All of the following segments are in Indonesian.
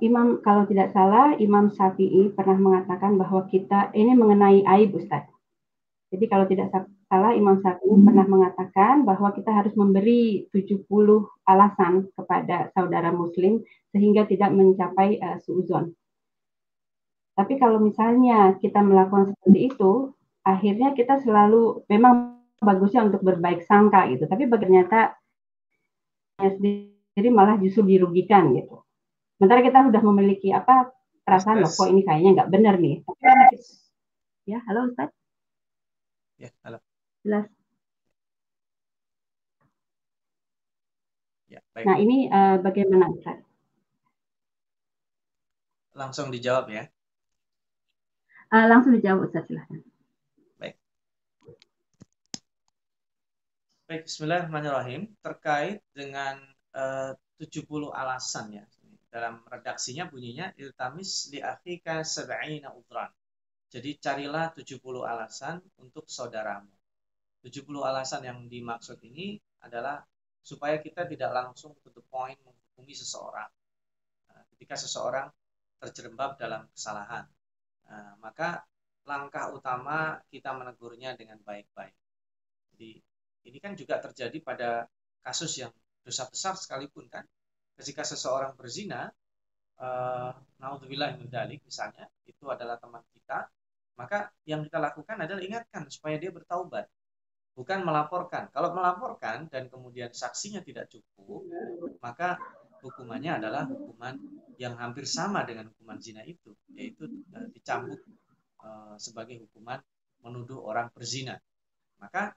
Imam kalau tidak salah Imam Syafi'i pernah mengatakan bahwa kita ini mengenai aib Ustaz. Jadi kalau tidak salah Imam Syafi'i hmm. pernah mengatakan bahwa kita harus memberi 70 alasan kepada saudara muslim sehingga tidak mencapai uh, suuzon. Tapi kalau misalnya kita melakukan seperti itu, akhirnya kita selalu memang bagusnya untuk berbaik sangka gitu. Tapi ternyata sendiri malah justru dirugikan gitu. Sementara kita sudah memiliki apa perasaan loh, kok ini kayaknya nggak benar nih. Ya, halo Ustaz. Ya, halo. Jelas. Ya, baik. Nah, ini uh, bagaimana Ustaz? Langsung dijawab ya. Uh, langsung dijawab Ustaz, silahkan. Baik. Baik, bismillahirrahmanirrahim. Terkait dengan eh, uh, 70 alasan ya. Dalam redaksinya bunyinya iltamis li akhika sab'ina udran. Jadi carilah 70 alasan untuk saudaramu. 70 alasan yang dimaksud ini adalah supaya kita tidak langsung to the point menghukumi seseorang. Nah, ketika seseorang terjerembab dalam kesalahan, nah, maka langkah utama kita menegurnya dengan baik-baik. Jadi ini kan juga terjadi pada kasus yang dosa besar sekalipun kan. Ketika seseorang berzina, uh, naudzubillah misalnya, itu adalah teman kita, maka yang kita lakukan adalah ingatkan supaya dia bertaubat. Bukan melaporkan. Kalau melaporkan dan kemudian saksinya tidak cukup, maka hukumannya adalah hukuman yang hampir sama dengan hukuman zina itu, yaitu uh, dicambuk uh, sebagai hukuman menuduh orang berzina. Maka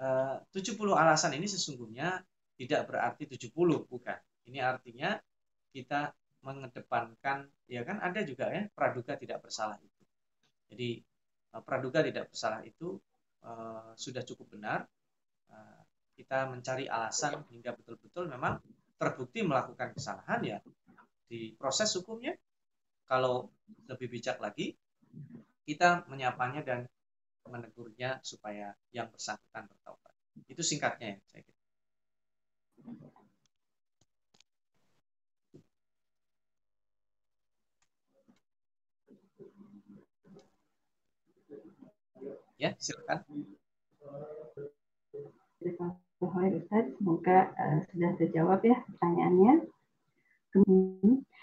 uh, 70 alasan ini sesungguhnya tidak berarti 70, bukan. Ini artinya kita mengedepankan, ya kan ada juga ya, praduga tidak bersalah itu jadi eh, praduga tidak bersalah itu uh, sudah cukup benar. Uh, kita mencari alasan hingga betul-betul memang terbukti melakukan kesalahan ya di proses hukumnya. Kalau lebih bijak lagi, kita menyapanya dan menegurnya supaya yang bersangkutan bertaubat. Itu singkatnya ya, saya kira. Ya, silakan. Terima kasih Ustaz. Semoga uh, sudah terjawab ya pertanyaannya.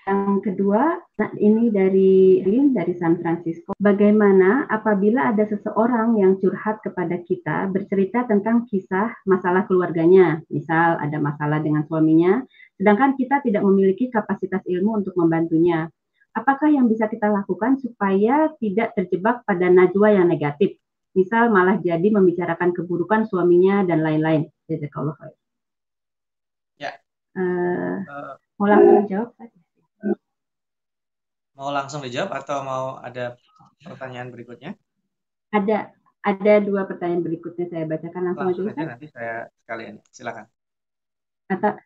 Yang kedua, nah ini dari dari San Francisco. Bagaimana apabila ada seseorang yang curhat kepada kita bercerita tentang kisah masalah keluarganya, misal ada masalah dengan suaminya, sedangkan kita tidak memiliki kapasitas ilmu untuk membantunya. Apakah yang bisa kita lakukan supaya tidak terjebak pada najwa yang negatif? Misal malah jadi membicarakan keburukan suaminya dan lain-lain. Jazakallah khair. Ya. Uh, uh, mau langsung dijawab? Mau langsung dijawab atau mau ada pertanyaan berikutnya? Ada, ada dua pertanyaan berikutnya saya bacakan langsung, langsung aja. Nanti saya sekalian, silakan. Atau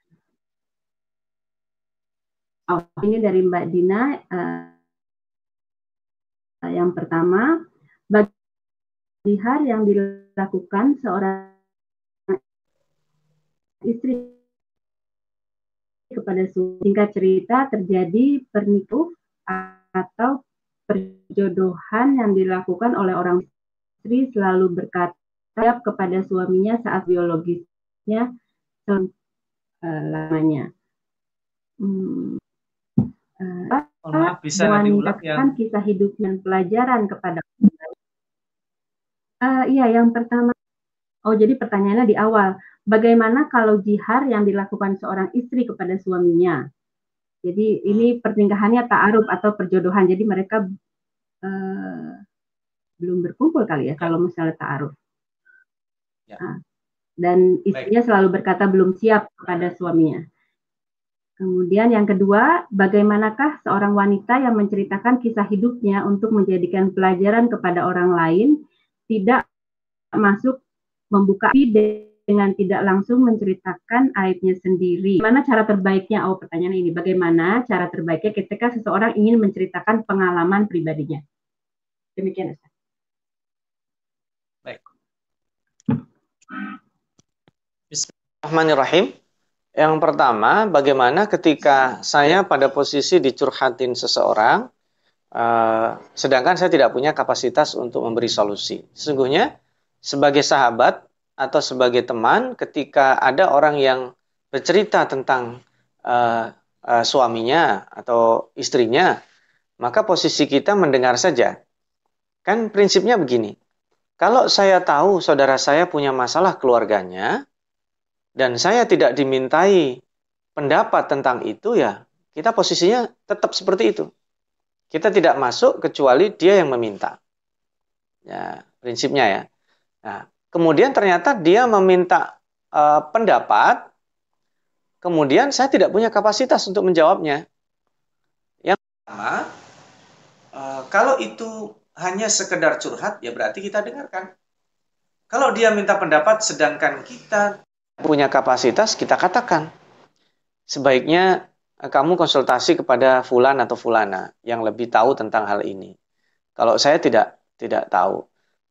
Oh, ini dari Mbak Dina. Uh, yang pertama, bagi Lihar yang dilakukan seorang istri kepada singkat cerita terjadi pernikuh atau perjodohan yang dilakukan oleh orang istri selalu berkata kepada suaminya saat biologisnya uh, lamanya. Hmm. Uh, bisa diulang ya. kisah hidup dan pelajaran kepada Uh, iya, yang pertama oh jadi pertanyaannya di awal, bagaimana kalau jihar yang dilakukan seorang istri kepada suaminya? Jadi ini pernikahannya ta'aruf atau perjodohan, jadi mereka uh, belum berkumpul kali ya kalau misalnya ta'aruf. Ya. Nah, dan istrinya Baik. selalu berkata belum siap kepada suaminya. Kemudian yang kedua, bagaimanakah seorang wanita yang menceritakan kisah hidupnya untuk menjadikan pelajaran kepada orang lain tidak masuk membuka dengan tidak langsung menceritakan aibnya sendiri. Bagaimana cara terbaiknya? Oh, pertanyaan ini. Bagaimana cara terbaiknya ketika seseorang ingin menceritakan pengalaman pribadinya? Demikian, Ustaz. Baik. Bismillahirrahmanirrahim. Yang pertama, bagaimana ketika saya pada posisi dicurhatin seseorang, uh, sedangkan saya tidak punya kapasitas untuk memberi solusi. Sesungguhnya, sebagai sahabat atau sebagai teman, ketika ada orang yang bercerita tentang uh, uh, suaminya atau istrinya, maka posisi kita mendengar saja. Kan prinsipnya begini, kalau saya tahu saudara saya punya masalah keluarganya, dan saya tidak dimintai pendapat tentang itu, ya kita posisinya tetap seperti itu. Kita tidak masuk kecuali dia yang meminta. Ya, prinsipnya ya. Nah, kemudian ternyata dia meminta uh, pendapat, kemudian saya tidak punya kapasitas untuk menjawabnya. Yang pertama, uh, kalau itu hanya sekedar curhat, ya berarti kita dengarkan. Kalau dia minta pendapat, sedangkan kita punya kapasitas, kita katakan. Sebaiknya kamu konsultasi kepada fulan atau fulana yang lebih tahu tentang hal ini. Kalau saya tidak tidak tahu.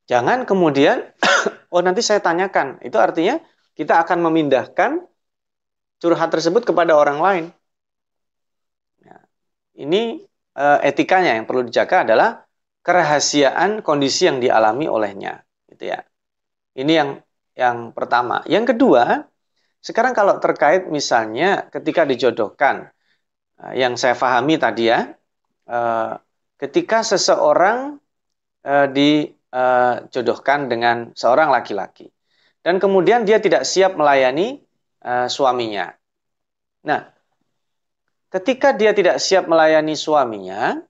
Jangan kemudian, oh nanti saya tanyakan. Itu artinya kita akan memindahkan curhat tersebut kepada orang lain. Ya, ini eh, etikanya yang perlu dijaga adalah kerahasiaan kondisi yang dialami olehnya gitu ya ini yang yang pertama yang kedua sekarang kalau terkait misalnya ketika dijodohkan yang saya pahami tadi ya eh, ketika seseorang eh, dijodohkan dengan seorang laki-laki dan kemudian dia tidak siap melayani suaminya nah ketika dia tidak siap melayani suaminya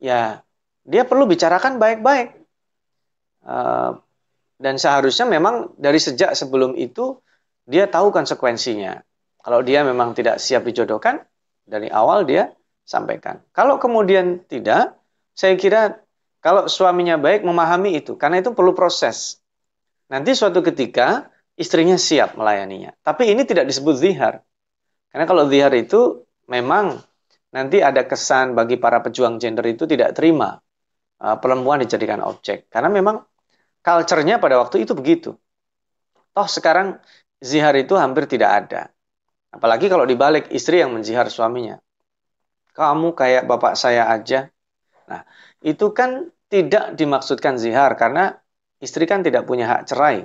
ya dia perlu bicarakan baik-baik. Dan seharusnya memang dari sejak sebelum itu dia tahu konsekuensinya. Kalau dia memang tidak siap dijodohkan, dari awal dia sampaikan. Kalau kemudian tidak, saya kira kalau suaminya baik memahami itu, karena itu perlu proses. Nanti suatu ketika istrinya siap melayaninya. Tapi ini tidak disebut zihar. Karena kalau zihar itu memang nanti ada kesan bagi para pejuang gender itu tidak terima uh, perempuan dijadikan objek. Karena memang culture-nya pada waktu itu begitu. Toh sekarang zihar itu hampir tidak ada. Apalagi kalau dibalik istri yang menzihar suaminya. Kamu kayak bapak saya aja. Nah, itu kan tidak dimaksudkan zihar karena istri kan tidak punya hak cerai.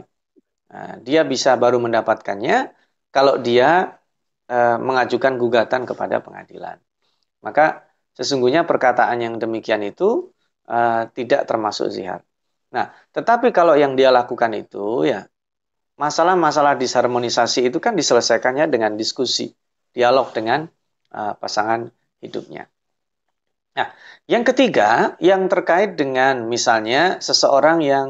Nah, dia bisa baru mendapatkannya kalau dia e, mengajukan gugatan kepada pengadilan. Maka sesungguhnya perkataan yang demikian itu uh, tidak termasuk zihar. Nah, tetapi kalau yang dia lakukan itu ya masalah-masalah disharmonisasi itu kan diselesaikannya dengan diskusi, dialog dengan uh, pasangan hidupnya. Nah, yang ketiga yang terkait dengan misalnya seseorang yang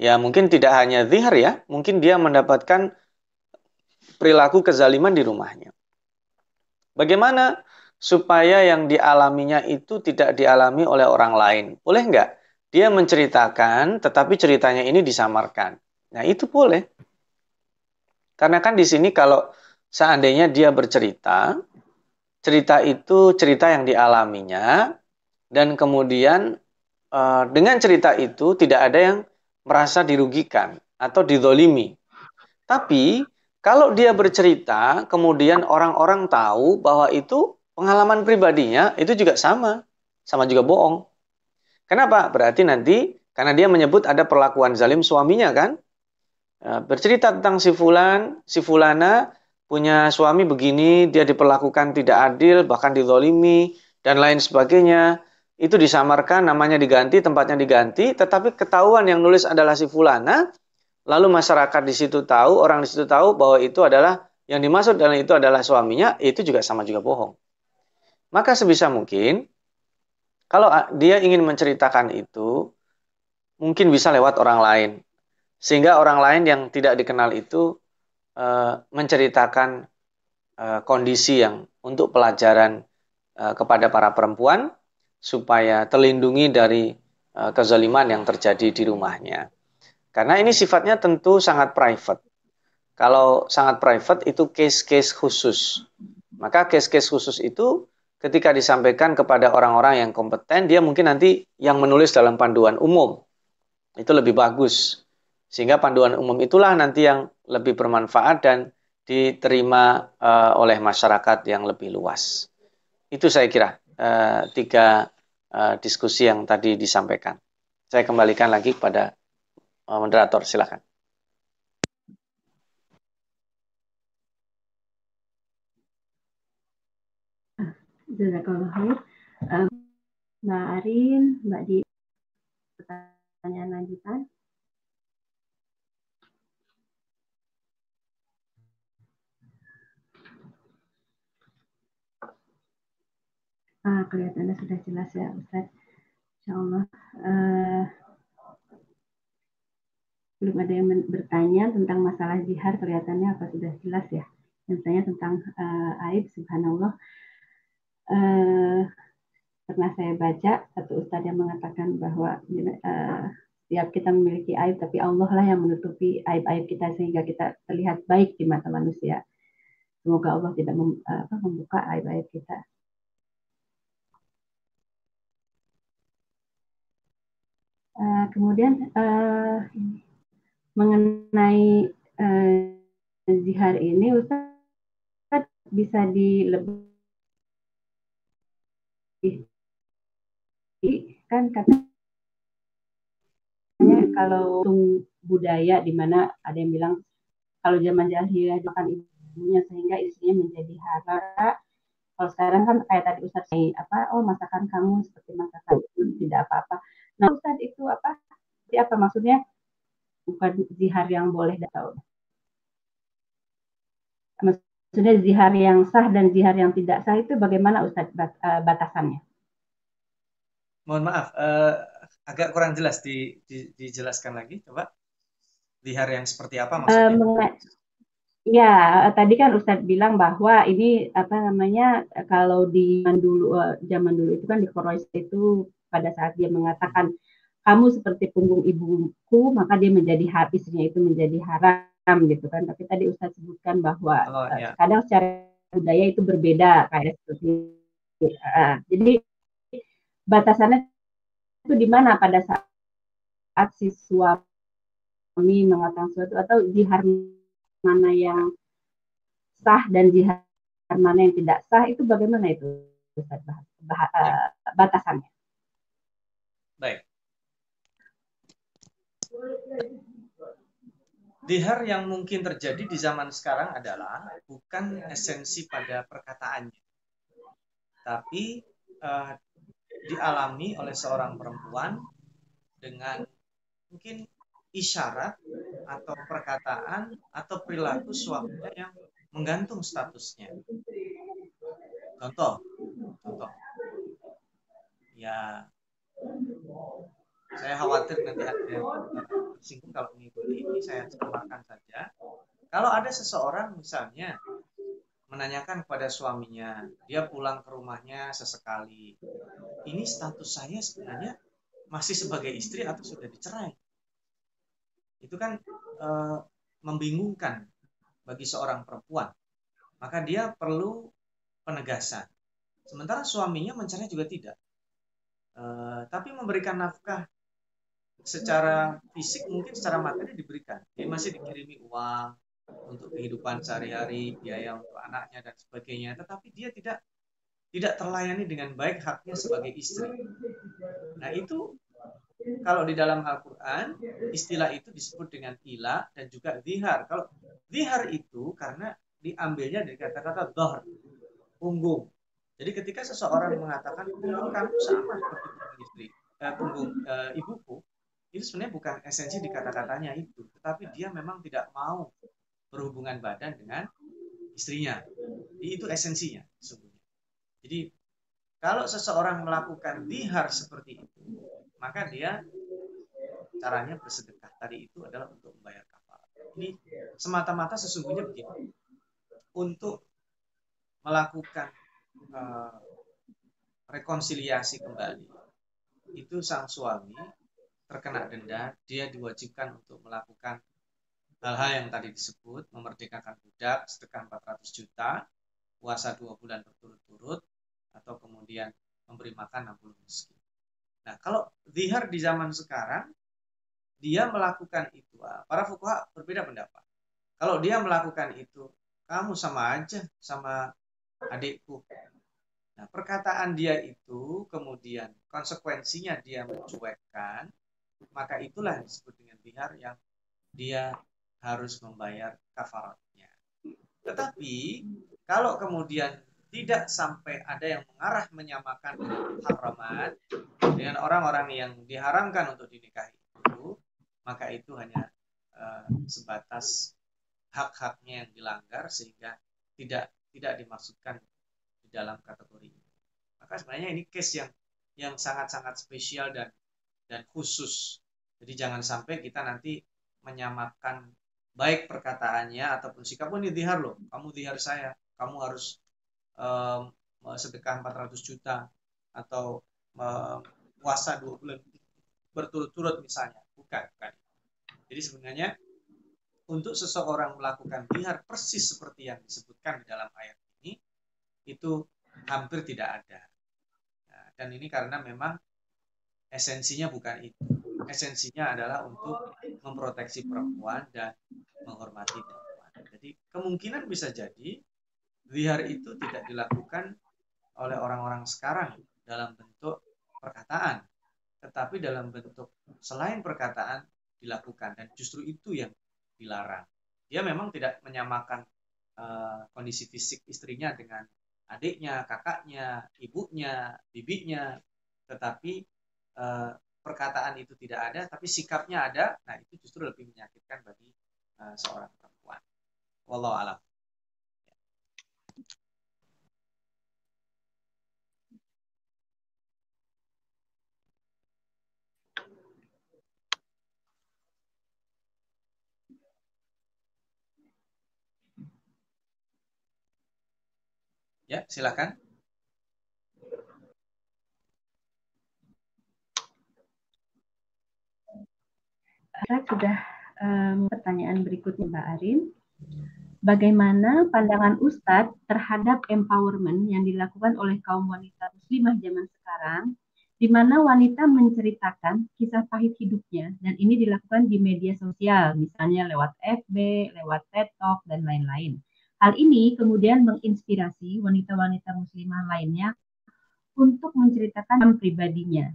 ya mungkin tidak hanya zihar ya, mungkin dia mendapatkan perilaku kezaliman di rumahnya. Bagaimana supaya yang dialaminya itu tidak dialami oleh orang lain. Boleh nggak? Dia menceritakan, tetapi ceritanya ini disamarkan. Nah, itu boleh. Karena kan di sini kalau seandainya dia bercerita, cerita itu cerita yang dialaminya, dan kemudian eh, dengan cerita itu tidak ada yang merasa dirugikan atau didolimi. Tapi kalau dia bercerita, kemudian orang-orang tahu bahwa itu pengalaman pribadinya itu juga sama, sama juga bohong. Kenapa? Berarti nanti karena dia menyebut ada perlakuan zalim suaminya kan? E, bercerita tentang si fulan, si fulana punya suami begini, dia diperlakukan tidak adil, bahkan dizolimi dan lain sebagainya. Itu disamarkan, namanya diganti, tempatnya diganti, tetapi ketahuan yang nulis adalah si fulana, lalu masyarakat di situ tahu, orang di situ tahu bahwa itu adalah yang dimaksud dalam itu adalah suaminya, itu juga sama juga bohong. Maka sebisa mungkin kalau dia ingin menceritakan itu mungkin bisa lewat orang lain. Sehingga orang lain yang tidak dikenal itu e, menceritakan e, kondisi yang untuk pelajaran e, kepada para perempuan supaya terlindungi dari e, kezaliman yang terjadi di rumahnya. Karena ini sifatnya tentu sangat private. Kalau sangat private itu case-case khusus. Maka case-case khusus itu ketika disampaikan kepada orang-orang yang kompeten, dia mungkin nanti yang menulis dalam panduan umum. Itu lebih bagus. Sehingga panduan umum itulah nanti yang lebih bermanfaat dan diterima uh, oleh masyarakat yang lebih luas. Itu saya kira uh, tiga uh, diskusi yang tadi disampaikan. Saya kembalikan lagi kepada uh, moderator, silakan. Khair. Mbak Arin, Mbak Di, pertanyaan lanjutan. Ah, kelihatannya sudah jelas ya Ustaz. Insya Allah. Uh, belum ada yang bertanya tentang masalah jihar kelihatannya apa sudah jelas ya. Yang tanya tentang uh, aib subhanallah. Uh, pernah saya baca satu ustadz yang mengatakan bahwa uh, setiap kita memiliki aib tapi Allah lah yang menutupi aib-aib kita sehingga kita terlihat baik di mata manusia. Semoga Allah tidak membuka aib-aib kita. Uh, kemudian uh, mengenai uh, zihar ini Ustaz bisa dilebih kan katanya kalau budaya di mana ada yang bilang kalau zaman jahiliyah makan ibunya sehingga istrinya menjadi hara. Kalau sekarang kan kayak tadi Ustaz apa oh masakan kamu seperti masakan tidak apa-apa nah Ustaz itu apa? Jadi apa maksudnya? Bukan zihar yang boleh tahu. Maksudnya zihar yang sah dan zihar yang tidak sah itu bagaimana Ustaz eh, batasannya? Mohon maaf uh, agak kurang jelas di, di, dijelaskan lagi coba. Lihar yang seperti apa maksudnya? um, ya tadi kan Ustadz bilang bahwa ini apa namanya kalau di zaman dulu uh, zaman dulu itu kan di Quraisy itu pada saat dia mengatakan kamu seperti punggung ibuku maka dia menjadi habisnya itu menjadi haram gitu kan tapi tadi Ustadz sebutkan bahwa oh, ya. kadang secara budaya itu berbeda kayak seperti uh, jadi batasannya itu di mana pada saat si suami mengatakan sesuatu atau jihar mana yang sah dan jihar mana yang tidak sah itu bagaimana itu Ustaz bah uh, batasannya? Baik. Dihar yang mungkin terjadi di zaman sekarang adalah bukan esensi pada perkataannya, tapi uh, dialami oleh seorang perempuan dengan mungkin isyarat atau perkataan atau perilaku suaminya yang menggantung statusnya. Contoh, contoh. Ya, saya khawatir nanti ada yang tersinggung kalau mengikuti ini, saya tambahkan saja. Kalau ada seseorang misalnya menanyakan kepada suaminya, dia pulang ke rumahnya sesekali. Ini status saya sebenarnya masih sebagai istri atau sudah dicerai? Itu kan e, membingungkan bagi seorang perempuan. Maka dia perlu penegasan. Sementara suaminya mencerai juga tidak. E, tapi memberikan nafkah secara fisik mungkin secara materi diberikan. Dia masih dikirimi uang, untuk kehidupan sehari-hari, biaya untuk anaknya dan sebagainya, tetapi dia tidak tidak terlayani dengan baik haknya sebagai istri. Nah, itu kalau di dalam Al-Qur'an istilah itu disebut dengan ila dan juga zihar. Kalau zihar itu karena diambilnya dari kata-kata dhahr, punggung. Jadi ketika seseorang mengatakan punggung kamu sama seperti punggung istri, eh, punggung eh, ibuku, itu sebenarnya bukan esensi di kata-katanya itu, tetapi dia memang tidak mau berhubungan badan dengan istrinya. Jadi itu esensinya sesungguhnya. Jadi kalau seseorang melakukan dihar seperti itu, maka dia caranya bersedekah tadi itu adalah untuk membayar kapal. Ini semata-mata sesungguhnya begini. Untuk melakukan uh, rekonsiliasi kembali, itu sang suami terkena denda, dia diwajibkan untuk melakukan hal-hal yang tadi disebut, memerdekakan budak sedekah 400 juta, puasa dua bulan berturut-turut, atau kemudian memberi makan 60 miskin. Nah, kalau zihar di zaman sekarang, dia melakukan itu. Ah, para fukuha berbeda pendapat. Kalau dia melakukan itu kamu sama aja sama adikku. Nah, perkataan dia itu kemudian konsekuensinya dia mencuekkan, maka itulah disebut dengan bihar yang dia harus membayar kafaratnya. Tetapi kalau kemudian tidak sampai ada yang mengarah menyamakan haraman dengan orang-orang yang diharamkan untuk dinikahi itu, maka itu hanya uh, sebatas hak-haknya yang dilanggar sehingga tidak tidak dimaksudkan di dalam kategori ini. Maka sebenarnya ini case yang yang sangat-sangat spesial dan dan khusus. Jadi jangan sampai kita nanti menyamakan baik perkataannya ataupun sikap pun dihar loh. Kamu dihar saya, kamu harus um, sedekah 400 juta atau um, puasa dua bulan berturut-turut misalnya. Bukan, bukan. Jadi sebenarnya untuk seseorang melakukan bihar persis seperti yang disebutkan di dalam ayat ini, itu hampir tidak ada. Nah, dan ini karena memang esensinya bukan itu. Esensinya adalah untuk memproteksi perempuan dan menghormati perempuan. Jadi kemungkinan bisa jadi Zihar itu tidak dilakukan oleh orang-orang sekarang dalam bentuk perkataan, tetapi dalam bentuk selain perkataan dilakukan dan justru itu yang dilarang. Dia memang tidak menyamakan uh, kondisi fisik istrinya dengan adiknya, kakaknya, ibunya, bibinya, tetapi uh, perkataan itu tidak ada, tapi sikapnya ada. Nah itu justru lebih menyakitkan bagi uh, seorang perempuan. Wallahu alam. Ya, silakan. Saya sudah um, pertanyaan berikutnya Mbak Arin. Bagaimana pandangan Ustadz terhadap empowerment yang dilakukan oleh kaum wanita muslimah zaman sekarang, di mana wanita menceritakan kisah pahit hidupnya, dan ini dilakukan di media sosial, misalnya lewat FB, lewat TED Talk, dan lain-lain. Hal ini kemudian menginspirasi wanita-wanita muslimah lainnya untuk menceritakan pribadinya.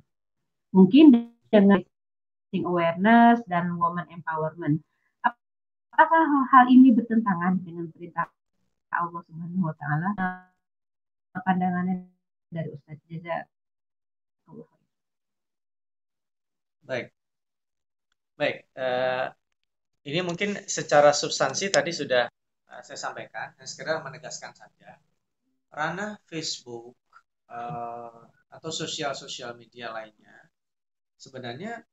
Mungkin dengan awareness dan woman empowerment. Apakah hal ini bertentangan dengan perintah Allah Subhanahu wa taala? Pandangannya dari Ustaz Jaza. Baik. Baik, uh, ini mungkin secara substansi tadi sudah Eh, saya sampaikan dan sekedar menegaskan saja ranah Facebook uh, atau sosial-sosial media lainnya sebenarnya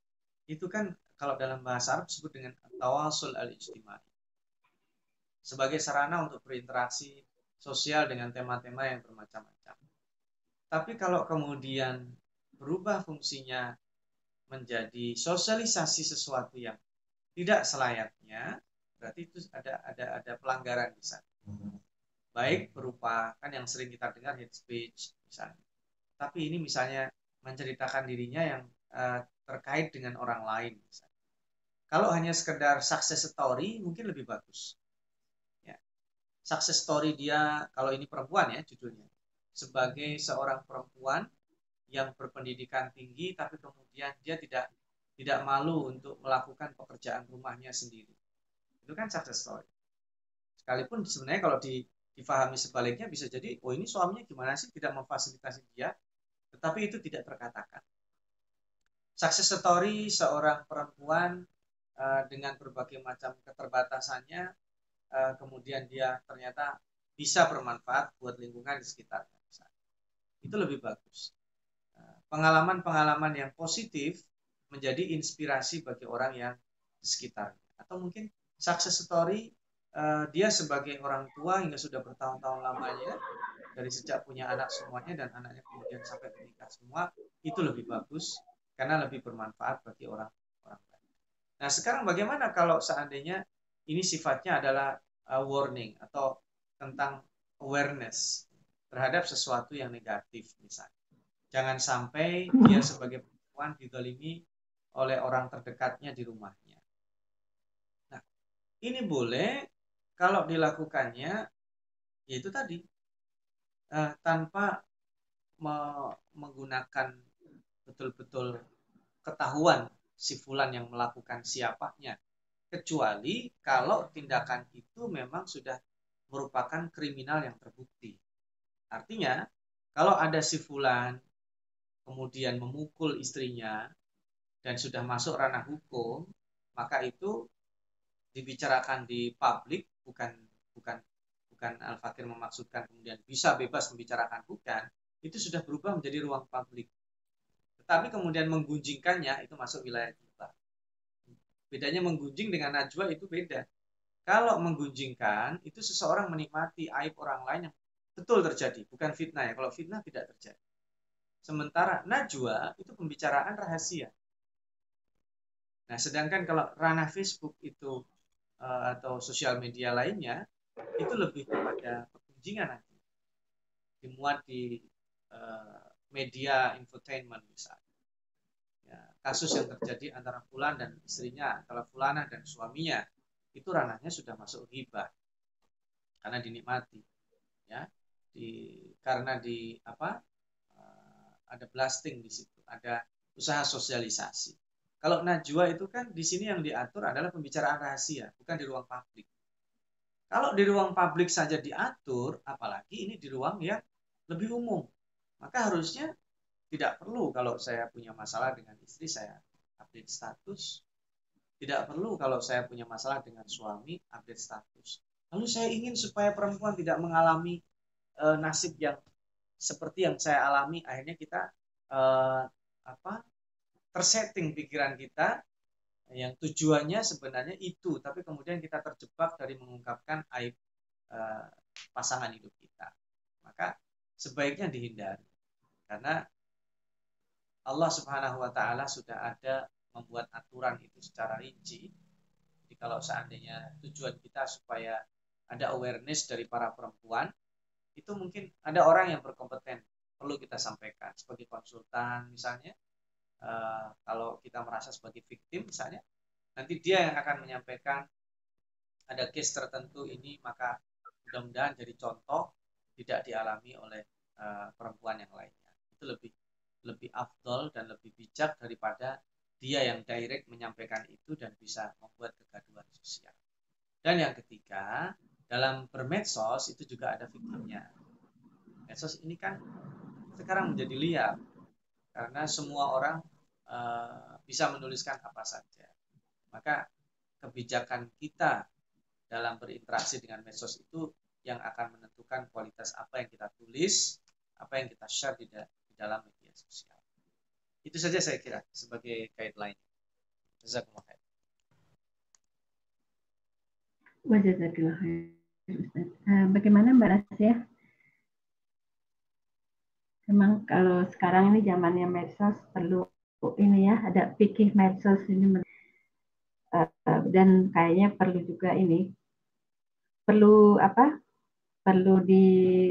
itu kan kalau dalam bahasa Arab disebut dengan tawasul al-ijtimai sebagai sarana untuk berinteraksi sosial dengan tema-tema yang bermacam-macam. Tapi kalau kemudian berubah fungsinya menjadi sosialisasi sesuatu yang tidak selayaknya, berarti itu ada ada ada pelanggaran di sana. Baik berupa kan yang sering kita dengar hate speech misalnya. Tapi ini misalnya menceritakan dirinya yang uh, terkait dengan orang lain misalnya. Kalau hanya sekedar success story mungkin lebih bagus. Ya. Success story dia kalau ini perempuan ya judulnya. Sebagai seorang perempuan yang berpendidikan tinggi tapi kemudian dia tidak tidak malu untuk melakukan pekerjaan rumahnya sendiri itu kan success story sekalipun sebenarnya kalau di, difahami sebaliknya bisa jadi oh ini suaminya gimana sih tidak memfasilitasi dia tetapi itu tidak terkatakan success story seorang perempuan uh, dengan berbagai macam keterbatasannya uh, kemudian dia ternyata bisa bermanfaat buat lingkungan di sekitarnya. Itu lebih bagus. Eh, pengalaman-pengalaman yang positif menjadi inspirasi bagi orang yang di sekitarnya. Atau mungkin success story dia sebagai orang tua hingga sudah bertahun-tahun lamanya dari sejak punya anak semuanya dan anaknya kemudian sampai menikah semua itu lebih bagus karena lebih bermanfaat bagi orang orang lain. Nah sekarang bagaimana kalau seandainya ini sifatnya adalah uh, warning atau tentang awareness terhadap sesuatu yang negatif misalnya. Jangan sampai dia sebagai perempuan didolimi oleh orang terdekatnya di rumahnya ini boleh kalau dilakukannya ya itu tadi uh, tanpa me menggunakan betul-betul ketahuan si fulan yang melakukan siapanya kecuali kalau tindakan itu memang sudah merupakan kriminal yang terbukti. Artinya, kalau ada si fulan kemudian memukul istrinya dan sudah masuk ranah hukum, maka itu dibicarakan di publik bukan bukan bukan Al-Fakir memaksudkan kemudian bisa bebas membicarakan bukan, itu sudah berubah menjadi ruang publik. Tetapi kemudian menggunjingkannya itu masuk wilayah kita. Bedanya menggunjing dengan najwa itu beda. Kalau menggunjingkan itu seseorang menikmati aib orang lain yang betul terjadi, bukan fitnah ya. Kalau fitnah tidak terjadi. Sementara najwa itu pembicaraan rahasia. Nah, sedangkan kalau ranah Facebook itu uh, atau sosial media lainnya itu lebih kepada pergunjingan nanti. Dimuat di uh, media infotainment misalnya. Ya, kasus yang terjadi antara Fulan dan istrinya, antara Fulana dan suaminya, itu ranahnya sudah masuk hibah karena dinikmati, ya, di karena di apa uh, ada blasting di situ, ada usaha sosialisasi. Kalau najwa itu kan di sini yang diatur adalah pembicaraan rahasia, bukan di ruang publik. Kalau di ruang publik saja diatur, apalagi ini di ruang yang lebih umum, maka harusnya tidak perlu kalau saya punya masalah dengan istri saya update status. Tidak perlu kalau saya punya masalah dengan suami update status. Lalu saya ingin supaya perempuan tidak mengalami e, nasib yang seperti yang saya alami. Akhirnya kita e, apa tersetting pikiran kita yang tujuannya sebenarnya itu, tapi kemudian kita terjebak dari mengungkapkan aib e, pasangan hidup kita. Maka sebaiknya dihindari. Karena Allah Subhanahu wa taala sudah ada membuat aturan itu secara rinci. Jadi kalau seandainya tujuan kita supaya ada awareness dari para perempuan, itu mungkin ada orang yang berkompeten perlu kita sampaikan sebagai konsultan misalnya. Uh, kalau kita merasa sebagai victim misalnya, nanti dia yang akan menyampaikan ada case tertentu ini maka mudah-mudahan jadi contoh tidak dialami oleh uh, perempuan yang lainnya itu lebih lebih afdol dan lebih bijak daripada dia yang direct menyampaikan itu dan bisa membuat kegaduhan sosial. Dan yang ketiga, dalam bermedsos itu juga ada fiturnya. Medsos ini kan sekarang menjadi liar karena semua orang uh, bisa menuliskan apa saja. Maka kebijakan kita dalam berinteraksi dengan medsos itu yang akan menentukan kualitas apa yang kita tulis, apa yang kita share di, dalam media sosial. Itu saja saya kira sebagai guideline. Jazakumullah khair. Wajazakallah. Uh, bagaimana Mbak Rasya? Memang kalau sekarang ini zamannya medsos perlu ini ya, ada pikir medsos ini uh, dan kayaknya perlu juga ini perlu apa? Perlu di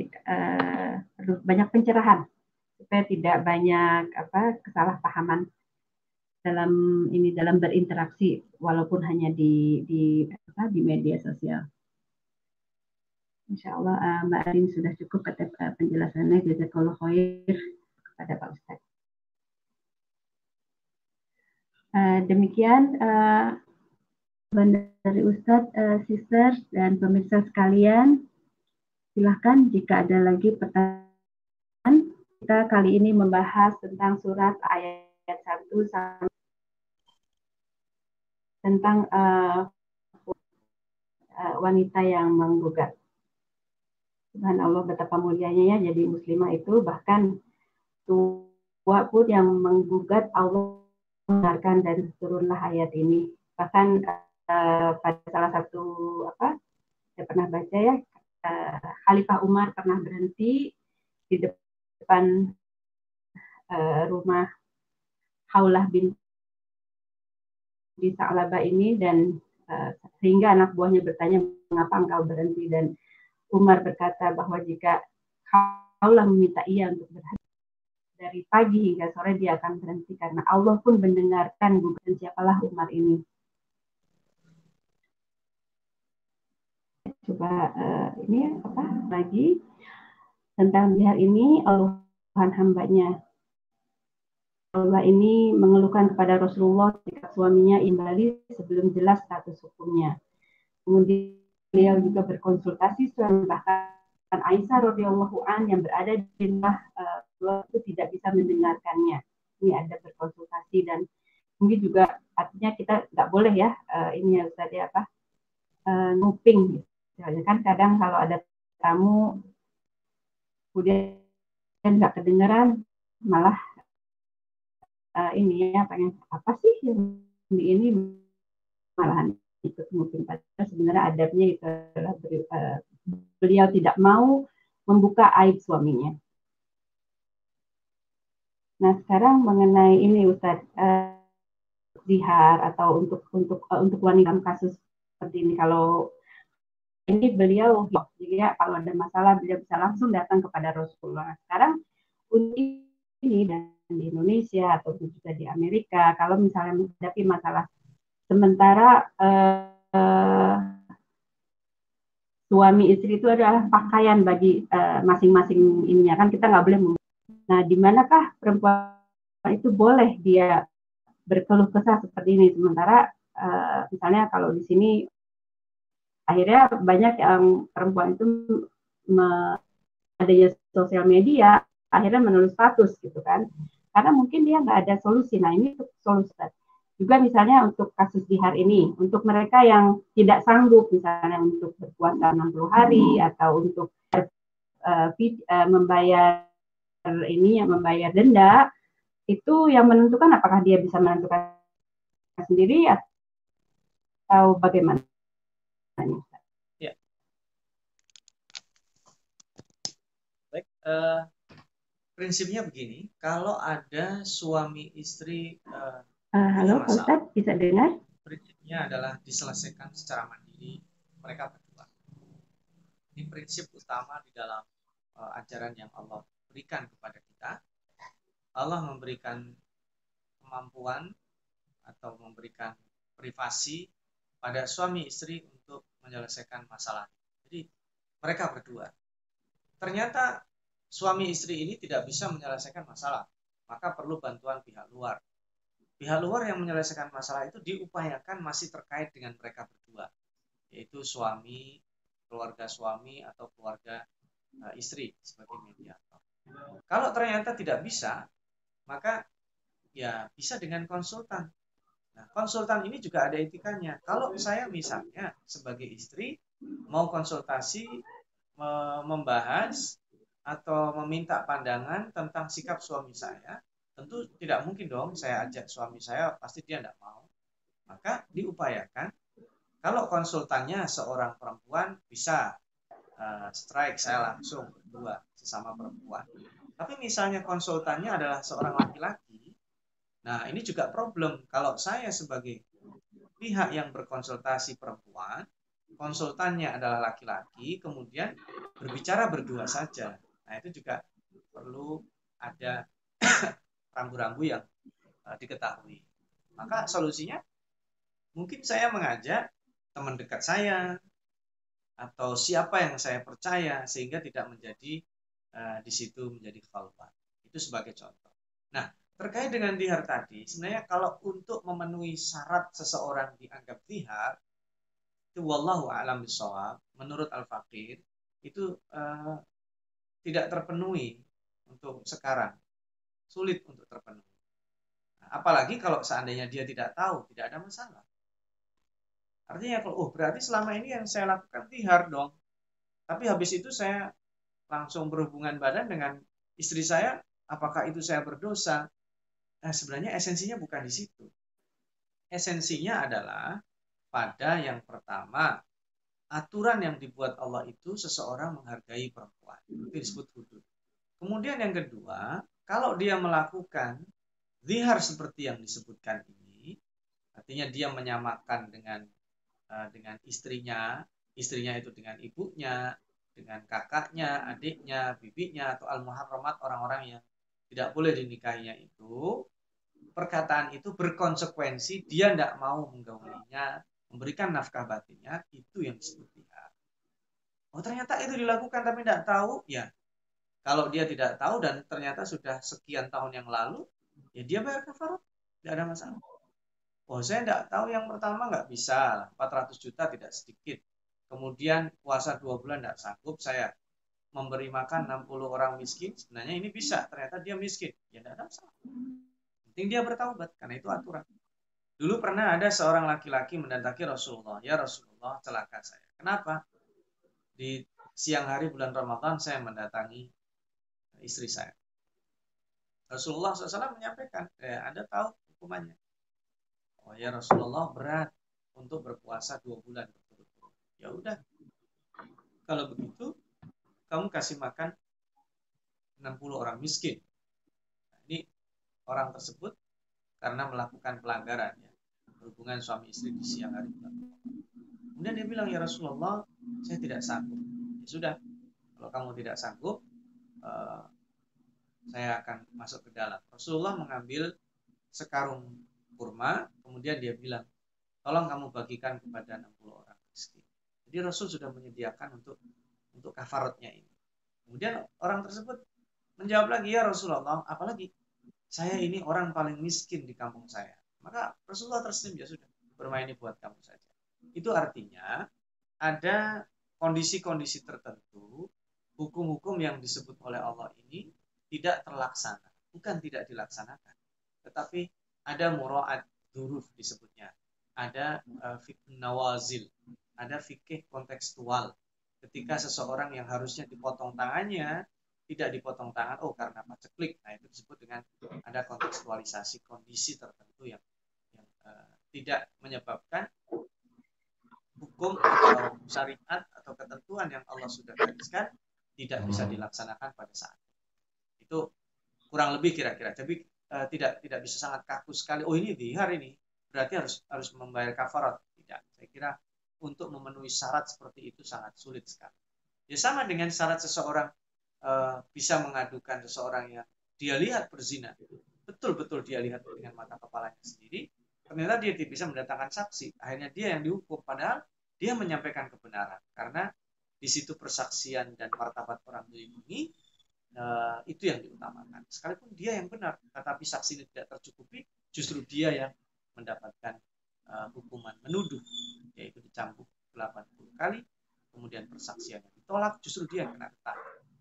uh, perlu banyak pencerahan supaya tidak banyak apa kesalahpahaman dalam ini dalam berinteraksi walaupun hanya di di apa di media sosial. Insya Allah uh, Mbak Arin sudah cukup kata uh, penjelasannya jazakallah khair kepada Pak Ustaz. Uh, demikian uh, dari Ustadz, uh, sister dan pemirsa sekalian, silahkan jika ada lagi pertanyaan kita kali ini membahas tentang surat ayat 1 sampai tentang uh, wanita yang menggugat. Allah betapa mulianya ya jadi muslimah itu bahkan tua pun yang menggugat Allah mendengarkan dan turunlah ayat ini. Bahkan uh, pada salah satu apa saya pernah baca ya uh, Khalifah Umar pernah berhenti di depan depan uh, rumah Haulah bin di Sa'labah ini dan uh, sehingga anak buahnya bertanya mengapa engkau berhenti dan Umar berkata bahwa jika Haulah meminta ia untuk berhenti dari pagi hingga sore dia akan berhenti karena Allah pun mendengarkan gugatan siapalah Umar ini. coba uh, ini apa lagi tentang jihad ini Allahan hambanya. Allah ini mengeluhkan kepada Rasulullah ketika suaminya imbali sebelum jelas status hukumnya. Kemudian beliau juga berkonsultasi suami bahkan Aisyah radhiyallahu an yang berada di rumah uh, itu tidak bisa mendengarkannya. Ini ada berkonsultasi dan mungkin juga artinya kita nggak boleh ya uh, ini ya ya apa uh, nguping gitu. kan kadang kalau ada tamu kemudian nggak kedengeran malah uh, ini ya pengen apa sih yang di ini malahan ikut nguping padahal sebenarnya adabnya itu adalah uh, beliau tidak mau membuka aib suaminya. Nah sekarang mengenai ini Ustadz, uh, zihar atau untuk untuk uh, untuk wanita kasus seperti ini kalau ini beliau jadi ya kalau ada masalah beliau bisa langsung datang kepada Rasulullah. Sekarang untuk ini dan di Indonesia atau juga di Amerika kalau misalnya menghadapi masalah sementara uh, suami istri itu adalah pakaian bagi uh, masing-masing ininya. Kan kita nggak boleh nah di manakah perempuan itu boleh dia berkeluh kesah seperti ini? Sementara uh, misalnya kalau di sini akhirnya banyak yang perempuan itu me, adanya sosial media akhirnya menulis status gitu kan. Karena mungkin dia nggak ada solusi. Nah ini solusi. Juga misalnya untuk kasus di hari ini untuk mereka yang tidak sanggup misalnya untuk berpuasa 60 hari atau untuk uh, uh, membayar ini yang membayar denda itu yang menentukan apakah dia bisa menentukan sendiri atau bagaimana? Ya. Baik, uh, prinsipnya begini, kalau ada suami istri uh, uh, halo, Ustaz, bisa dengar? Prinsipnya adalah diselesaikan secara mandiri mereka berdua. Ini prinsip utama di dalam uh, ajaran yang Allah berikan kepada kita Allah memberikan kemampuan atau memberikan privasi pada suami istri untuk menyelesaikan masalah. Jadi mereka berdua. Ternyata suami istri ini tidak bisa menyelesaikan masalah, maka perlu bantuan pihak luar. Pihak luar yang menyelesaikan masalah itu diupayakan masih terkait dengan mereka berdua, yaitu suami, keluarga suami atau keluarga uh, istri sebagai mediator. Kalau ternyata tidak bisa, maka ya bisa dengan konsultan. Nah, konsultan ini juga ada etikanya. Kalau saya misalnya sebagai istri mau konsultasi membahas atau meminta pandangan tentang sikap suami saya, tentu tidak mungkin dong saya ajak suami saya pasti dia tidak mau. Maka diupayakan kalau konsultannya seorang perempuan bisa uh, strike saya langsung berdua sesama perempuan. Tapi misalnya konsultannya adalah seorang laki-laki, nah ini juga problem. Kalau saya sebagai pihak yang berkonsultasi perempuan, konsultannya adalah laki-laki, kemudian berbicara berdua saja. Nah itu juga perlu ada rambu-rambu yang uh, diketahui. Maka solusinya mungkin saya mengajak teman dekat saya atau siapa yang saya percaya sehingga tidak menjadi uh, di situ menjadi khalwat. Itu sebagai contoh. Nah, terkait dengan dihar tadi, sebenarnya kalau untuk memenuhi syarat seseorang dianggap dihar, itu wallahu a'lam bisawab, menurut Al-Faqir, itu uh, tidak terpenuhi untuk sekarang. Sulit untuk terpenuhi. Nah, apalagi kalau seandainya dia tidak tahu, tidak ada masalah. Artinya kalau oh berarti selama ini yang saya lakukan tihar dong. Tapi habis itu saya langsung berhubungan badan dengan istri saya, apakah itu saya berdosa? Nah, sebenarnya esensinya bukan di situ. Esensinya adalah pada yang pertama, aturan yang dibuat Allah itu seseorang menghargai perempuan. Itu disebut hudud. Kemudian yang kedua, kalau dia melakukan zihar seperti yang disebutkan ini, artinya dia menyamakan dengan uh, dengan istrinya, istrinya itu dengan ibunya, dengan kakaknya, adiknya, bibinya, atau al-muharramat orang-orang yang tidak boleh dinikahinya itu, perkataan itu berkonsekuensi dia tidak mau menggaulinya, memberikan nafkah batinnya, itu yang disebut jihad. oh ternyata itu dilakukan tapi tidak tahu, ya kalau dia tidak tahu dan ternyata sudah sekian tahun yang lalu, ya dia bayar kafarat, tidak ada masalah. Oh saya tidak tahu yang pertama nggak bisa, 400 juta tidak sedikit. Kemudian puasa dua bulan tidak sanggup, saya memberi makan 60 orang miskin, sebenarnya ini bisa, ternyata dia miskin, ya tidak ada masalah. Penting dia bertaubat, karena itu aturan. Dulu pernah ada seorang laki-laki mendatangi Rasulullah. Ya Rasulullah, celaka saya. Kenapa? Di siang hari bulan Ramadan saya mendatangi istri saya. Rasulullah SAW menyampaikan, eh, Anda tahu hukumannya. Oh ya Rasulullah berat untuk berpuasa dua bulan. Ya udah, kalau begitu kamu kasih makan 60 orang miskin. Nah, ini orang tersebut karena melakukan pelanggaran ya, hubungan suami istri di siang hari Kemudian dia bilang ya Rasulullah, saya tidak sanggup. Ya sudah, kalau kamu tidak sanggup, uh, saya akan masuk ke dalam. Rasulullah mengambil sekarung kurma, kemudian dia bilang, tolong kamu bagikan kepada 60 orang miskin. Jadi Rasul sudah menyediakan untuk untuk kafaratnya ini. Kemudian orang tersebut menjawab lagi, ya Rasulullah, apalagi saya ini orang paling miskin di kampung saya. Maka Rasulullah tersenyum, ya sudah, bermain buat kamu saja. Itu artinya ada kondisi-kondisi tertentu, hukum-hukum yang disebut oleh Allah ini tidak terlaksana. Bukan tidak dilaksanakan. Tetapi ada mura'at duruf disebutnya. Ada uh, fikih nawazil. Ada fikih kontekstual. Ketika seseorang yang harusnya dipotong tangannya, tidak dipotong tangan oh karena paceklik nah itu disebut dengan ada kontekstualisasi kondisi tertentu yang yang uh, tidak menyebabkan hukum atau syariat atau ketentuan yang Allah sudah gariskan tidak bisa hmm. dilaksanakan pada saat itu. Kurang lebih kira-kira. Tapi uh, tidak tidak bisa sangat kaku sekali. Oh ini di hari ini. Berarti harus harus membayar kafarat. Tidak. Saya kira untuk memenuhi syarat seperti itu sangat sulit sekali ya sama dengan syarat seseorang uh, bisa mengadukan seseorang yang dia lihat berzina, betul-betul dia lihat dengan mata kepalanya sendiri, ternyata dia tidak bisa mendatangkan saksi. Akhirnya dia yang dihukum, padahal dia menyampaikan kebenaran. Karena di situ persaksian dan martabat orang dilindungi, uh, itu yang diutamakan. Sekalipun dia yang benar, tetapi saksi tidak tercukupi, justru dia yang mendapatkan uh, hukuman menuduh, yaitu dicambuk 80 kali, kemudian persaksiannya ditolak, justru dia yang kena getah.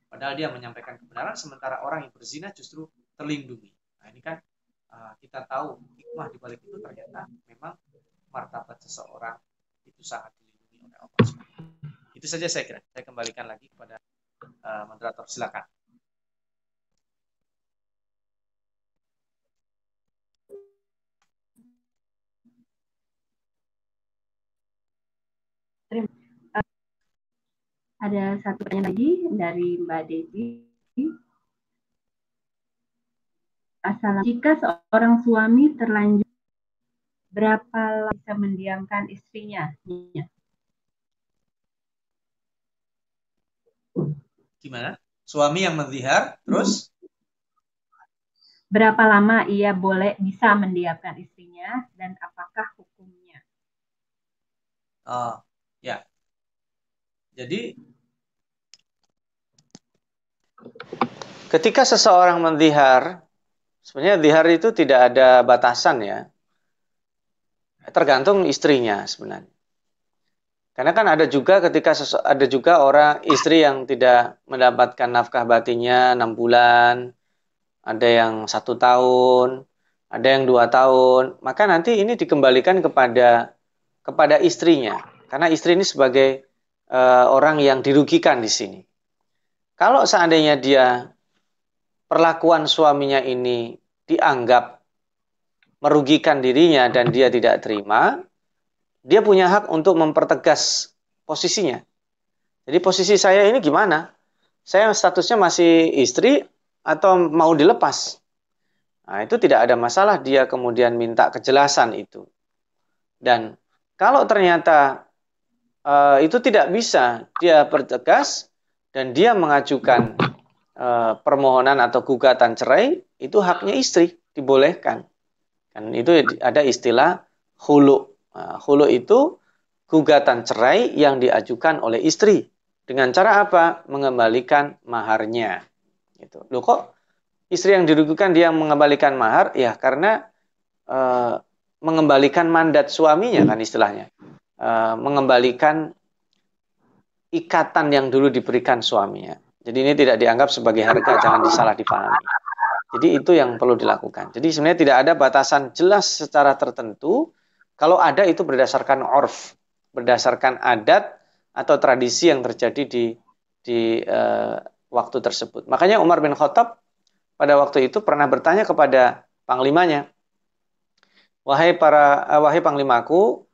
Padahal dia menyampaikan kebenaran, sementara orang yang berzina justru terlindungi. Nah ini kan uh, kita tahu hikmah di balik itu ternyata memang martabat seseorang itu sangat dilindungi oleh Allah Itu saja saya kira. Saya kembalikan lagi kepada uh, moderator. Silakan. Ada satu pertanyaan lagi dari Mbak Desi. Asal jika seorang suami terlanjur berapa lama bisa mendiamkan istrinya? Gimana? Suami yang menzihar, terus? Berapa lama ia boleh bisa mendiamkan istrinya dan apakah hukumnya? Oh. Jadi ketika seseorang mendihar, sebenarnya dihar itu tidak ada batasan ya. Tergantung istrinya sebenarnya. Karena kan ada juga ketika ada juga orang istri yang tidak mendapatkan nafkah batinnya enam bulan, ada yang satu tahun, ada yang dua tahun, maka nanti ini dikembalikan kepada kepada istrinya, karena istri ini sebagai uh, orang yang dirugikan di sini. Kalau seandainya dia perlakuan suaminya ini dianggap merugikan dirinya dan dia tidak terima, dia punya hak untuk mempertegas posisinya. Jadi posisi saya ini gimana? Saya statusnya masih istri atau mau dilepas? Nah, itu tidak ada masalah dia kemudian minta kejelasan itu. Dan kalau ternyata uh, itu tidak bisa dia pertegas dan dia mengajukan uh, permohonan atau gugatan cerai itu haknya istri dibolehkan kan itu ada istilah hulu nah, hulu itu gugatan cerai yang diajukan oleh istri Dengan cara apa? Mengembalikan maharnya. Gitu. Loh kok istri yang dirugikan dia mengembalikan mahar? Ya karena e, mengembalikan mandat suaminya kan istilahnya. E, mengembalikan ikatan yang dulu diberikan suaminya. Jadi ini tidak dianggap sebagai harga, jangan disalah dipahami. Jadi itu yang perlu dilakukan. Jadi sebenarnya tidak ada batasan jelas secara tertentu. Kalau ada itu berdasarkan orf, berdasarkan adat atau tradisi yang terjadi di di uh, waktu tersebut. Makanya Umar bin Khattab pada waktu itu pernah bertanya kepada panglimanya, wahai para uh, wahai panglimaku,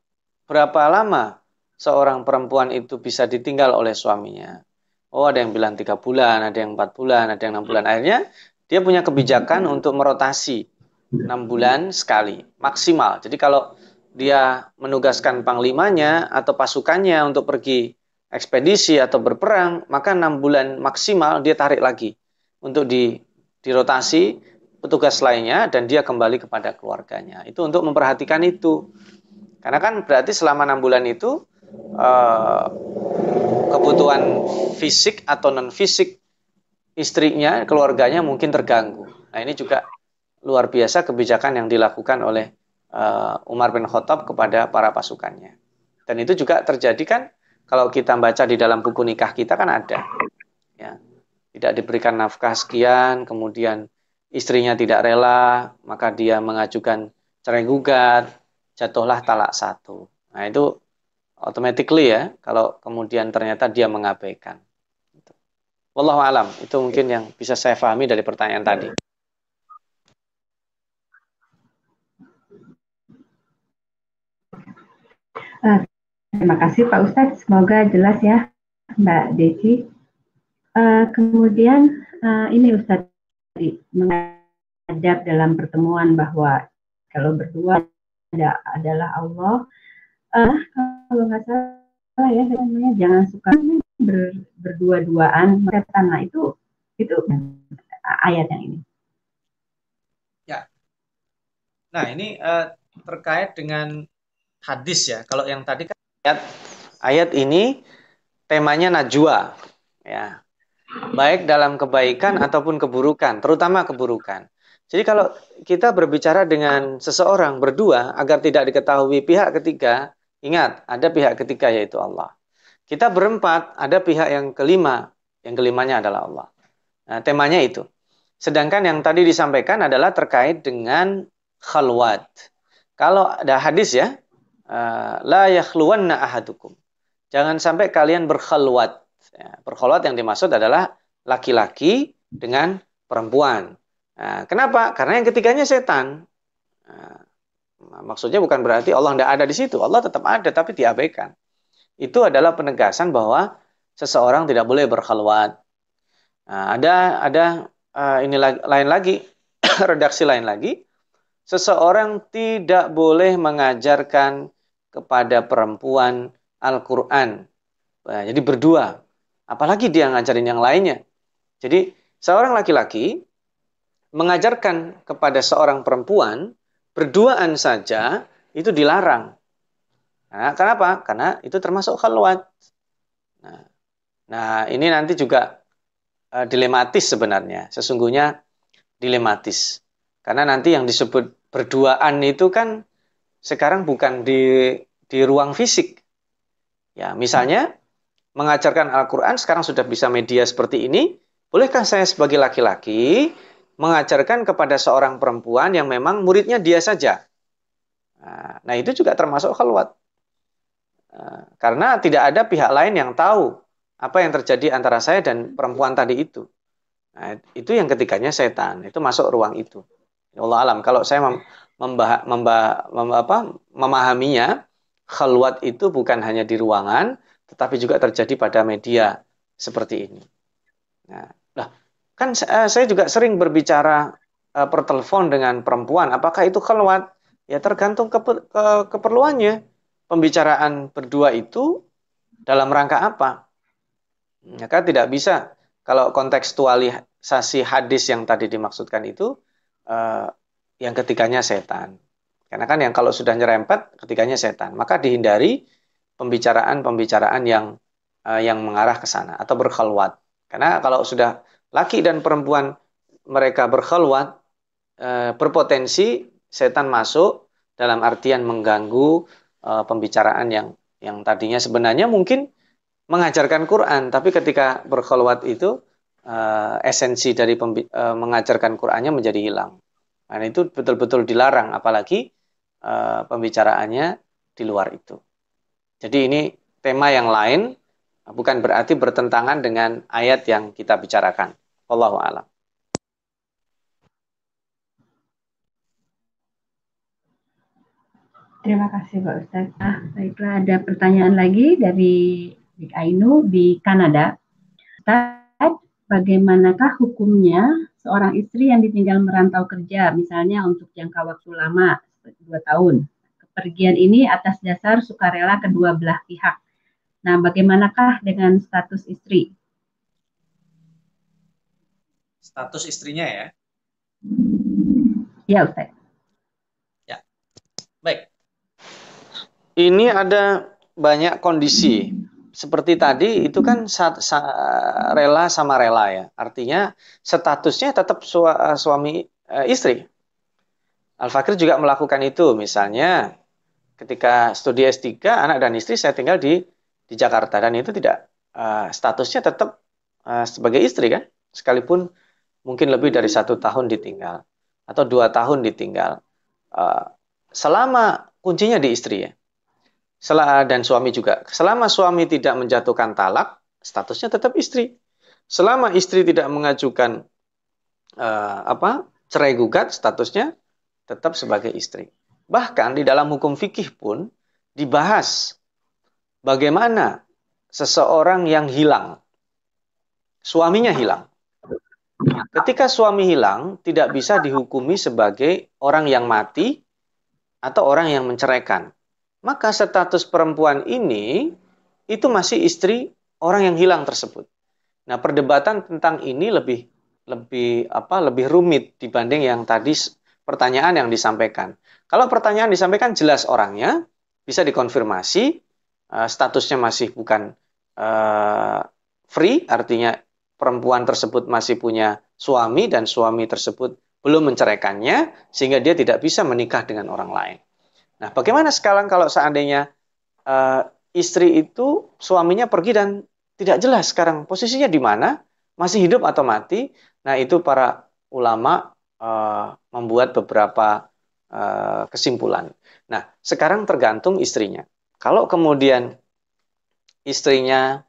berapa lama seorang perempuan itu bisa ditinggal oleh suaminya? Oh ada yang bilang tiga bulan, ada yang empat bulan, ada yang enam bulan. Akhirnya dia punya kebijakan untuk merotasi enam bulan sekali maksimal. Jadi kalau dia menugaskan panglimanya atau pasukannya untuk pergi ekspedisi atau berperang, maka enam bulan maksimal dia tarik lagi untuk di dirotasi petugas lainnya dan dia kembali kepada keluarganya. Itu untuk memperhatikan itu. Karena kan berarti selama enam bulan itu eh, kebutuhan fisik atau non fisik istrinya, keluarganya mungkin terganggu. Nah ini juga luar biasa kebijakan yang dilakukan oleh uh, Umar bin Khattab kepada para pasukannya. Dan itu juga terjadi kan kalau kita baca di dalam buku nikah kita kan ada. Ya. Tidak diberikan nafkah sekian, kemudian istrinya tidak rela, maka dia mengajukan cerai gugat, jatuhlah talak satu. Nah itu automatically ya, kalau kemudian ternyata dia mengabaikan. Wallahu alam, itu mungkin yang bisa saya pahami dari pertanyaan tadi. Uh, terima kasih Pak Ustadz, semoga jelas ya Mbak Desi. Uh, kemudian uh, ini Ustadz menghadap dalam pertemuan bahwa kalau berdua ada adalah Allah. Uh, kalau nggak salah ya namanya jangan suka ber, berdua-duaan setan. Nah itu itu ayat yang ini. Ya. Nah ini uh, terkait dengan hadis ya. Kalau yang tadi kan ayat ayat ini temanya najwa ya. Baik dalam kebaikan ataupun keburukan, terutama keburukan. Jadi kalau kita berbicara dengan seseorang berdua agar tidak diketahui pihak ketiga, ingat ada pihak ketiga yaitu Allah. Kita berempat, ada pihak yang kelima, yang kelimanya adalah Allah. Nah, temanya itu. Sedangkan yang tadi disampaikan adalah terkait dengan khalwat. Kalau ada hadis ya, Eh, la yakhluwanna ahadukum. Jangan sampai kalian berkhalwat. Ya, berkhalwat yang dimaksud adalah laki-laki dengan perempuan. Nah, kenapa? Karena yang ketiganya setan. Nah, maksudnya bukan berarti Allah tidak ada di situ. Allah tetap ada tapi diabaikan. Itu adalah penegasan bahwa seseorang tidak boleh berkhalwat. Nah, ada ada uh, ini lain lagi redaksi lain lagi. Seseorang tidak boleh mengajarkan kepada perempuan Al-Quran. Nah, jadi berdua. Apalagi dia ngajarin yang lainnya. Jadi seorang laki-laki mengajarkan kepada seorang perempuan berduaan saja itu dilarang. Nah, kenapa? Karena itu termasuk khalwat. Nah, nah ini nanti juga uh, dilematis sebenarnya. Sesungguhnya dilematis. Karena nanti yang disebut berduaan itu kan sekarang bukan di di ruang fisik. Ya, misalnya mengajarkan Al-Qur'an sekarang sudah bisa media seperti ini, bolehkah saya sebagai laki-laki mengajarkan kepada seorang perempuan yang memang muridnya dia saja? Nah, nah itu juga termasuk khalwat. Nah, karena tidak ada pihak lain yang tahu apa yang terjadi antara saya dan perempuan tadi itu. Nah, itu yang ketiganya setan, itu masuk ruang itu. Ya Allah alam, kalau saya membah, membah, mem, apa, memahaminya, khalwat itu bukan hanya di ruangan, tetapi juga terjadi pada media seperti ini. Nah kan eh, saya juga sering berbicara uh, per telepon dengan perempuan, apakah itu khalwat? Ya tergantung ke, ke, keperluannya. Pembicaraan berdua itu dalam rangka apa? Maka tidak bisa kalau kontekstualisasi hadis yang tadi dimaksudkan itu uh, yang ketiganya setan. Karena kan yang kalau sudah nyerempet ketiganya setan, maka dihindari pembicaraan-pembicaraan yang uh, yang mengarah ke sana atau berkhalwat. Karena kalau sudah laki dan perempuan mereka berkhalwat uh, berpotensi setan masuk dalam artian mengganggu uh, pembicaraan yang yang tadinya sebenarnya mungkin mengajarkan Quran, tapi ketika berkhalwat itu uh, esensi dari mengajarkan Qurannya menjadi hilang. Nah, itu betul-betul dilarang, apalagi pembicaraannya di luar itu. Jadi ini tema yang lain, bukan berarti bertentangan dengan ayat yang kita bicarakan. Allahu a'lam. Terima kasih Pak Ustaz. Ah, baiklah ada pertanyaan lagi dari Dik Ainu di Kanada. Ustaz, bagaimanakah hukumnya seorang istri yang ditinggal merantau kerja, misalnya untuk jangka waktu lama, dua tahun. Kepergian ini atas dasar sukarela kedua belah pihak. Nah, bagaimanakah dengan status istri? Status istrinya ya? Ya, Ustaz. Ya, baik. Ini ada banyak kondisi. Seperti tadi itu kan sa sa rela sama rela ya. Artinya statusnya tetap su suami e, istri. Al Fakir juga melakukan itu. Misalnya ketika studi S3 anak dan istri saya tinggal di di Jakarta. Dan itu tidak uh, statusnya tetap uh, sebagai istri kan? Sekalipun mungkin lebih dari satu tahun ditinggal atau dua tahun ditinggal uh, selama kuncinya di istri ya dan suami juga. Selama suami tidak menjatuhkan talak, statusnya tetap istri. Selama istri tidak mengajukan uh, apa cerai gugat, statusnya tetap sebagai istri. Bahkan di dalam hukum fikih pun dibahas bagaimana seseorang yang hilang, suaminya hilang. Ketika suami hilang, tidak bisa dihukumi sebagai orang yang mati atau orang yang menceraikan maka status perempuan ini itu masih istri orang yang hilang tersebut. Nah, perdebatan tentang ini lebih lebih apa lebih rumit dibanding yang tadi pertanyaan yang disampaikan. Kalau pertanyaan disampaikan jelas orangnya bisa dikonfirmasi uh, statusnya masih bukan uh, free artinya perempuan tersebut masih punya suami dan suami tersebut belum menceraikannya sehingga dia tidak bisa menikah dengan orang lain. Nah, bagaimana sekarang kalau seandainya uh, istri itu suaminya pergi dan tidak jelas sekarang posisinya di mana, masih hidup atau mati? Nah, itu para ulama uh, membuat beberapa uh, kesimpulan. Nah, sekarang tergantung istrinya. Kalau kemudian istrinya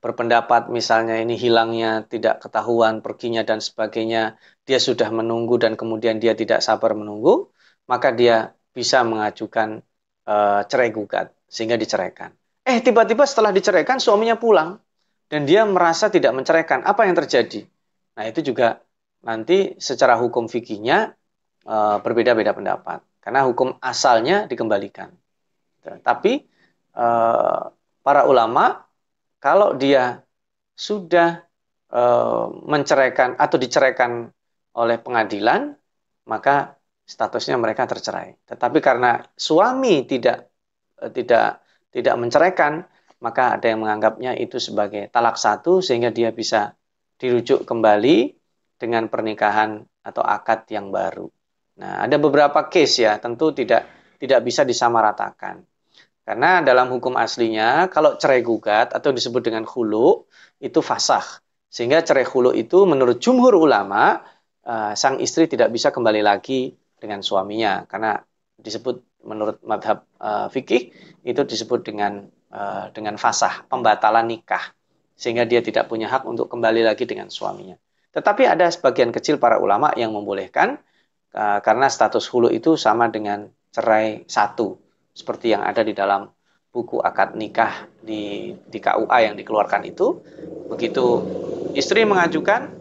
berpendapat misalnya ini hilangnya tidak ketahuan perginya dan sebagainya dia sudah menunggu dan kemudian dia tidak sabar menunggu maka dia bisa mengajukan uh, cerai gugat sehingga diceraikan. Eh tiba-tiba setelah diceraikan suaminya pulang dan dia merasa tidak menceraikan. Apa yang terjadi? Nah itu juga nanti secara hukum fikihnya uh, berbeda-beda pendapat karena hukum asalnya dikembalikan. Tapi uh, para ulama kalau dia sudah uh, menceraikan atau diceraikan oleh pengadilan maka statusnya mereka tercerai. Tetapi karena suami tidak eh, tidak tidak menceraikan, maka ada yang menganggapnya itu sebagai talak satu sehingga dia bisa dirujuk kembali dengan pernikahan atau akad yang baru. Nah, ada beberapa case ya, tentu tidak tidak bisa disamaratakan. Karena dalam hukum aslinya kalau cerai gugat atau disebut dengan hulu itu fasah. Sehingga cerai hulu itu menurut jumhur ulama eh, sang istri tidak bisa kembali lagi dengan suaminya karena disebut menurut madhab uh, fikih itu disebut dengan uh, dengan fasah pembatalan nikah sehingga dia tidak punya hak untuk kembali lagi dengan suaminya. Tetapi ada sebagian kecil para ulama yang membolehkan karena status hulu itu sama dengan cerai satu seperti yang ada di dalam buku akad nikah di di KUA yang dikeluarkan itu begitu istri mengajukan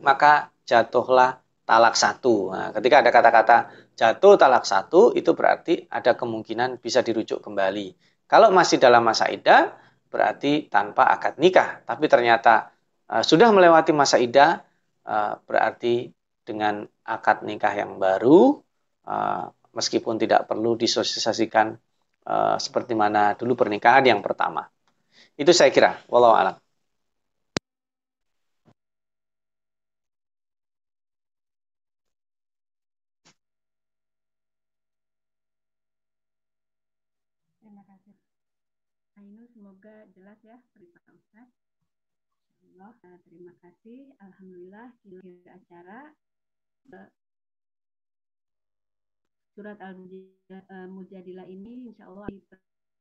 maka jatuhlah talak satu. Nah, ketika ada kata-kata jatuh talak satu, itu berarti ada kemungkinan bisa dirujuk kembali. Kalau masih dalam masa idah, berarti tanpa akad nikah. Tapi ternyata uh, sudah melewati masa idah, uh, berarti dengan akad nikah yang baru, uh, meskipun tidak perlu disosialisasikan uh, seperti mana dulu pernikahan yang pertama. Itu saya kira. Wallahu a'lam. Terima kasih. Semoga jelas ya cerita Ustaz. Allah, terima kasih. Alhamdulillah kita acara surat Al-Mujadilah ini insya Allah di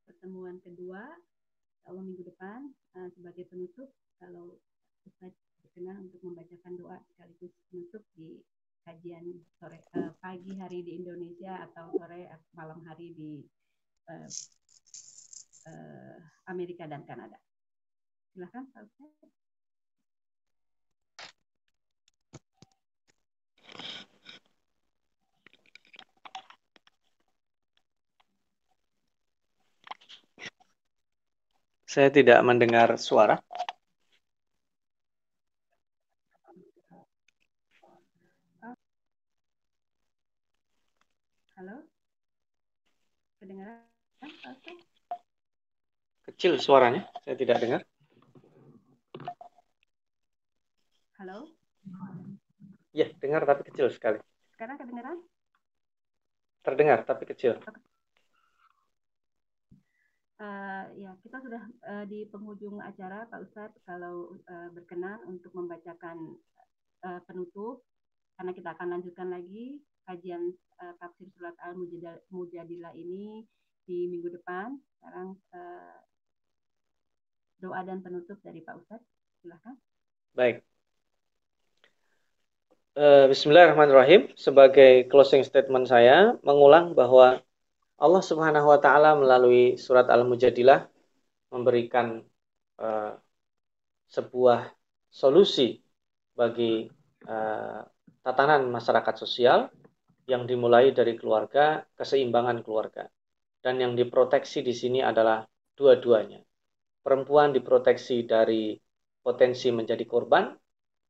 pertemuan kedua insya Allah minggu depan uh, sebagai penutup kalau Ustaz berkenan untuk membacakan doa sekaligus penutup di kajian sore uh, pagi hari di Indonesia atau sore malam hari di Amerika dan Kanada. Silakan Pak Ustaz. Saya tidak mendengar suara. Halo? Kedengaran? Kecil suaranya, saya tidak dengar. Halo? Ya, dengar tapi kecil sekali. Sekarang kedengaran? Terdengar tapi kecil. Uh, ya, kita sudah uh, di penghujung acara, Pak Ustadz, kalau uh, berkenan untuk membacakan uh, penutup, karena kita akan lanjutkan lagi kajian uh, tafsir surat Al-Mujadilah ini di minggu depan. Sekarang uh, doa dan penutup dari Pak Ustadz, silahkan. Baik. Bismillahirrahmanirrahim. Sebagai closing statement saya, mengulang bahwa Allah Subhanahu wa taala melalui surat Al-Mujadilah memberikan uh, sebuah solusi bagi uh, tatanan masyarakat sosial yang dimulai dari keluarga, keseimbangan keluarga. Dan yang diproteksi di sini adalah dua-duanya. Perempuan diproteksi dari potensi menjadi korban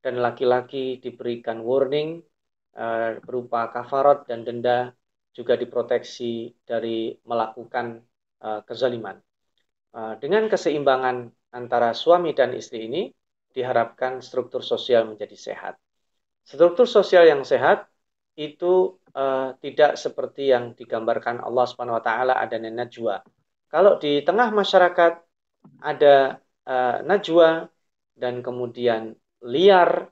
dan laki-laki diberikan warning uh, berupa kafarat dan denda juga diproteksi dari melakukan uh, kezaliman. Uh, dengan keseimbangan antara suami dan istri ini diharapkan struktur sosial menjadi sehat. Struktur sosial yang sehat itu uh, tidak seperti yang digambarkan Allah Subhanahu wa taala ada najwa. Kalau di tengah masyarakat ada uh, najwa dan kemudian liar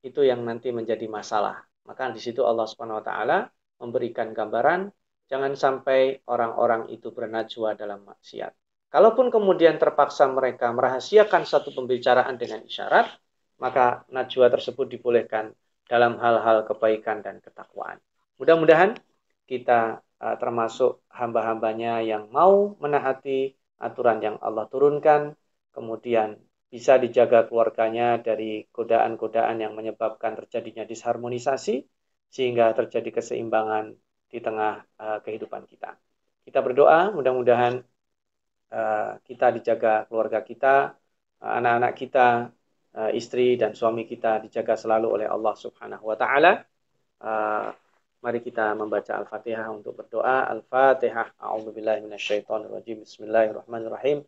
itu yang nanti menjadi masalah. Maka di situ Allah Subhanahu wa taala memberikan gambaran jangan sampai orang-orang itu bernajwa dalam maksiat. Kalaupun kemudian terpaksa mereka merahasiakan satu pembicaraan dengan isyarat, maka najwa tersebut dibolehkan dalam hal-hal kebaikan dan ketakwaan. Mudah-mudahan kita uh, termasuk hamba-hambanya yang mau menaati aturan yang Allah turunkan, kemudian bisa dijaga keluarganya dari godaan-godaan yang menyebabkan terjadinya disharmonisasi, sehingga terjadi keseimbangan di tengah uh, kehidupan kita. Kita berdoa mudah-mudahan uh, kita dijaga keluarga kita, uh, anak-anak kita, uh, istri dan suami kita dijaga selalu oleh Allah Subhanahu wa taala. Uh, mari kita membaca Al-Fatihah untuk berdoa. Al-Fatihah. A'udzubillahi minasyaitonirrajim. Bismillahirrahmanirrahim.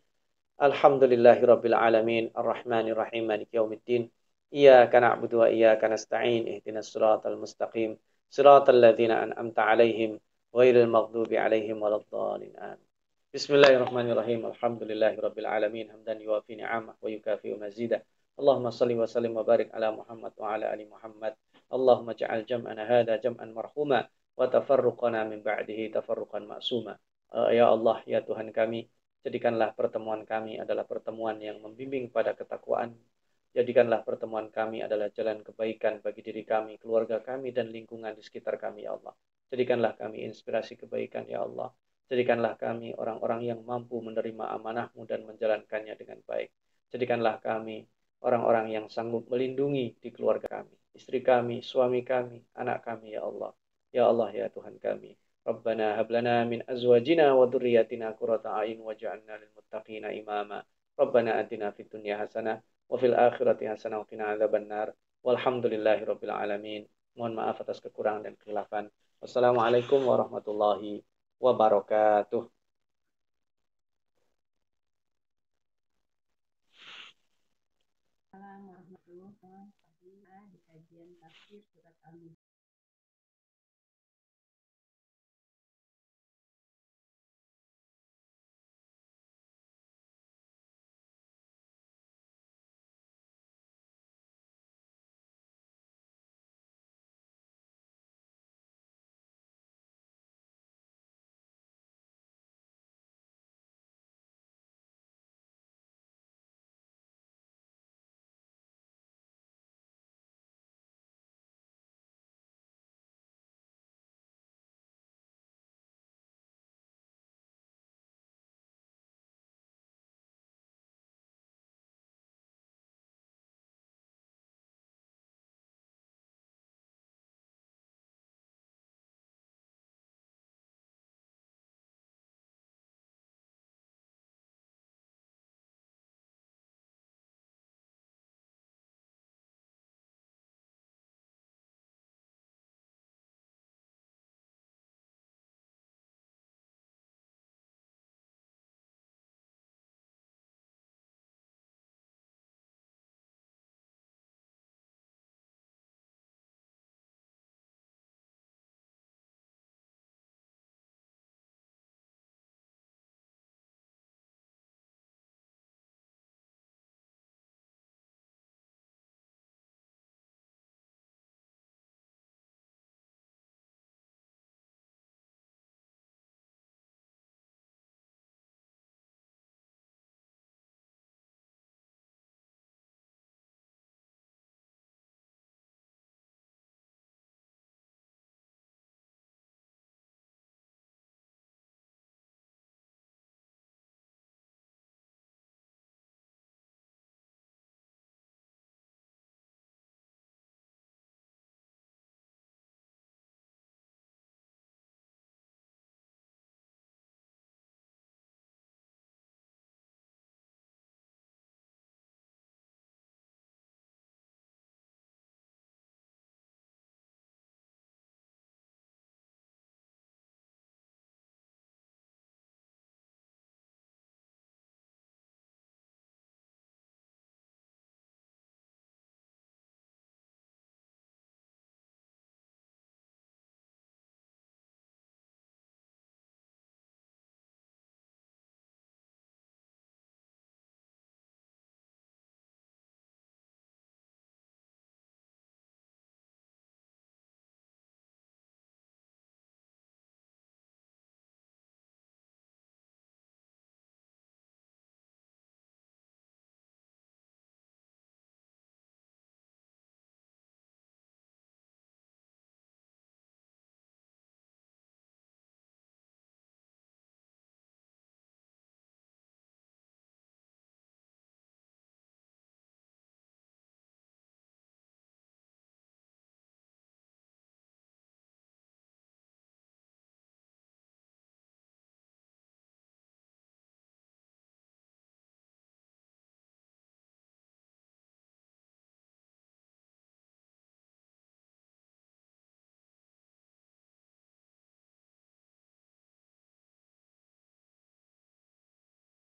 Alhamdulillahirabbil alamin, arrahmanirrahim, maliki yaumiddin. إياك نعبد وإياك نستعين اهدنا الصراط المستقيم صراط الذين أنعمت عليهم غير المغضوب عليهم ولا الضالين آمين بسم الله الرحمن الرحيم الحمد لله رب العالمين حمدا يوافي نعمه ويكافئ مزيدا اللهم صل وسلم وبارك على محمد وعلى آل محمد اللهم اجعل جمعنا هذا جمعا مرحوما وتفرقنا من بعده تفرقا معصوما Ya Allah, ya Tuhan kami, jadikanlah pertemuan kami adalah pertemuan yang membimbing pada ketakwaan Jadikanlah pertemuan kami adalah jalan kebaikan bagi diri kami, keluarga kami, dan lingkungan di sekitar kami, ya Allah. Jadikanlah kami inspirasi kebaikan, ya Allah. Jadikanlah kami orang-orang yang mampu menerima amanahmu dan menjalankannya dengan baik. Jadikanlah kami orang-orang yang sanggup melindungi di keluarga kami, istri kami, suami kami, anak kami, ya Allah. Ya Allah, ya Tuhan kami. Rabbana hablana min azwajina wa dhurriyyatina qurrata a'yun waj'alna lil muttaqina imama. Rabbana atina fid dunya hasanah wa fil akhirati hasanah wa qina walhamdulillahi rabbil alamin. Mohon maaf atas kekurangan dan kehilafan. Wassalamualaikum warahmatullahi wabarakatuh. Assalamualaikum warahmatullahi wabarakatuh. Di kajian tafsir surat al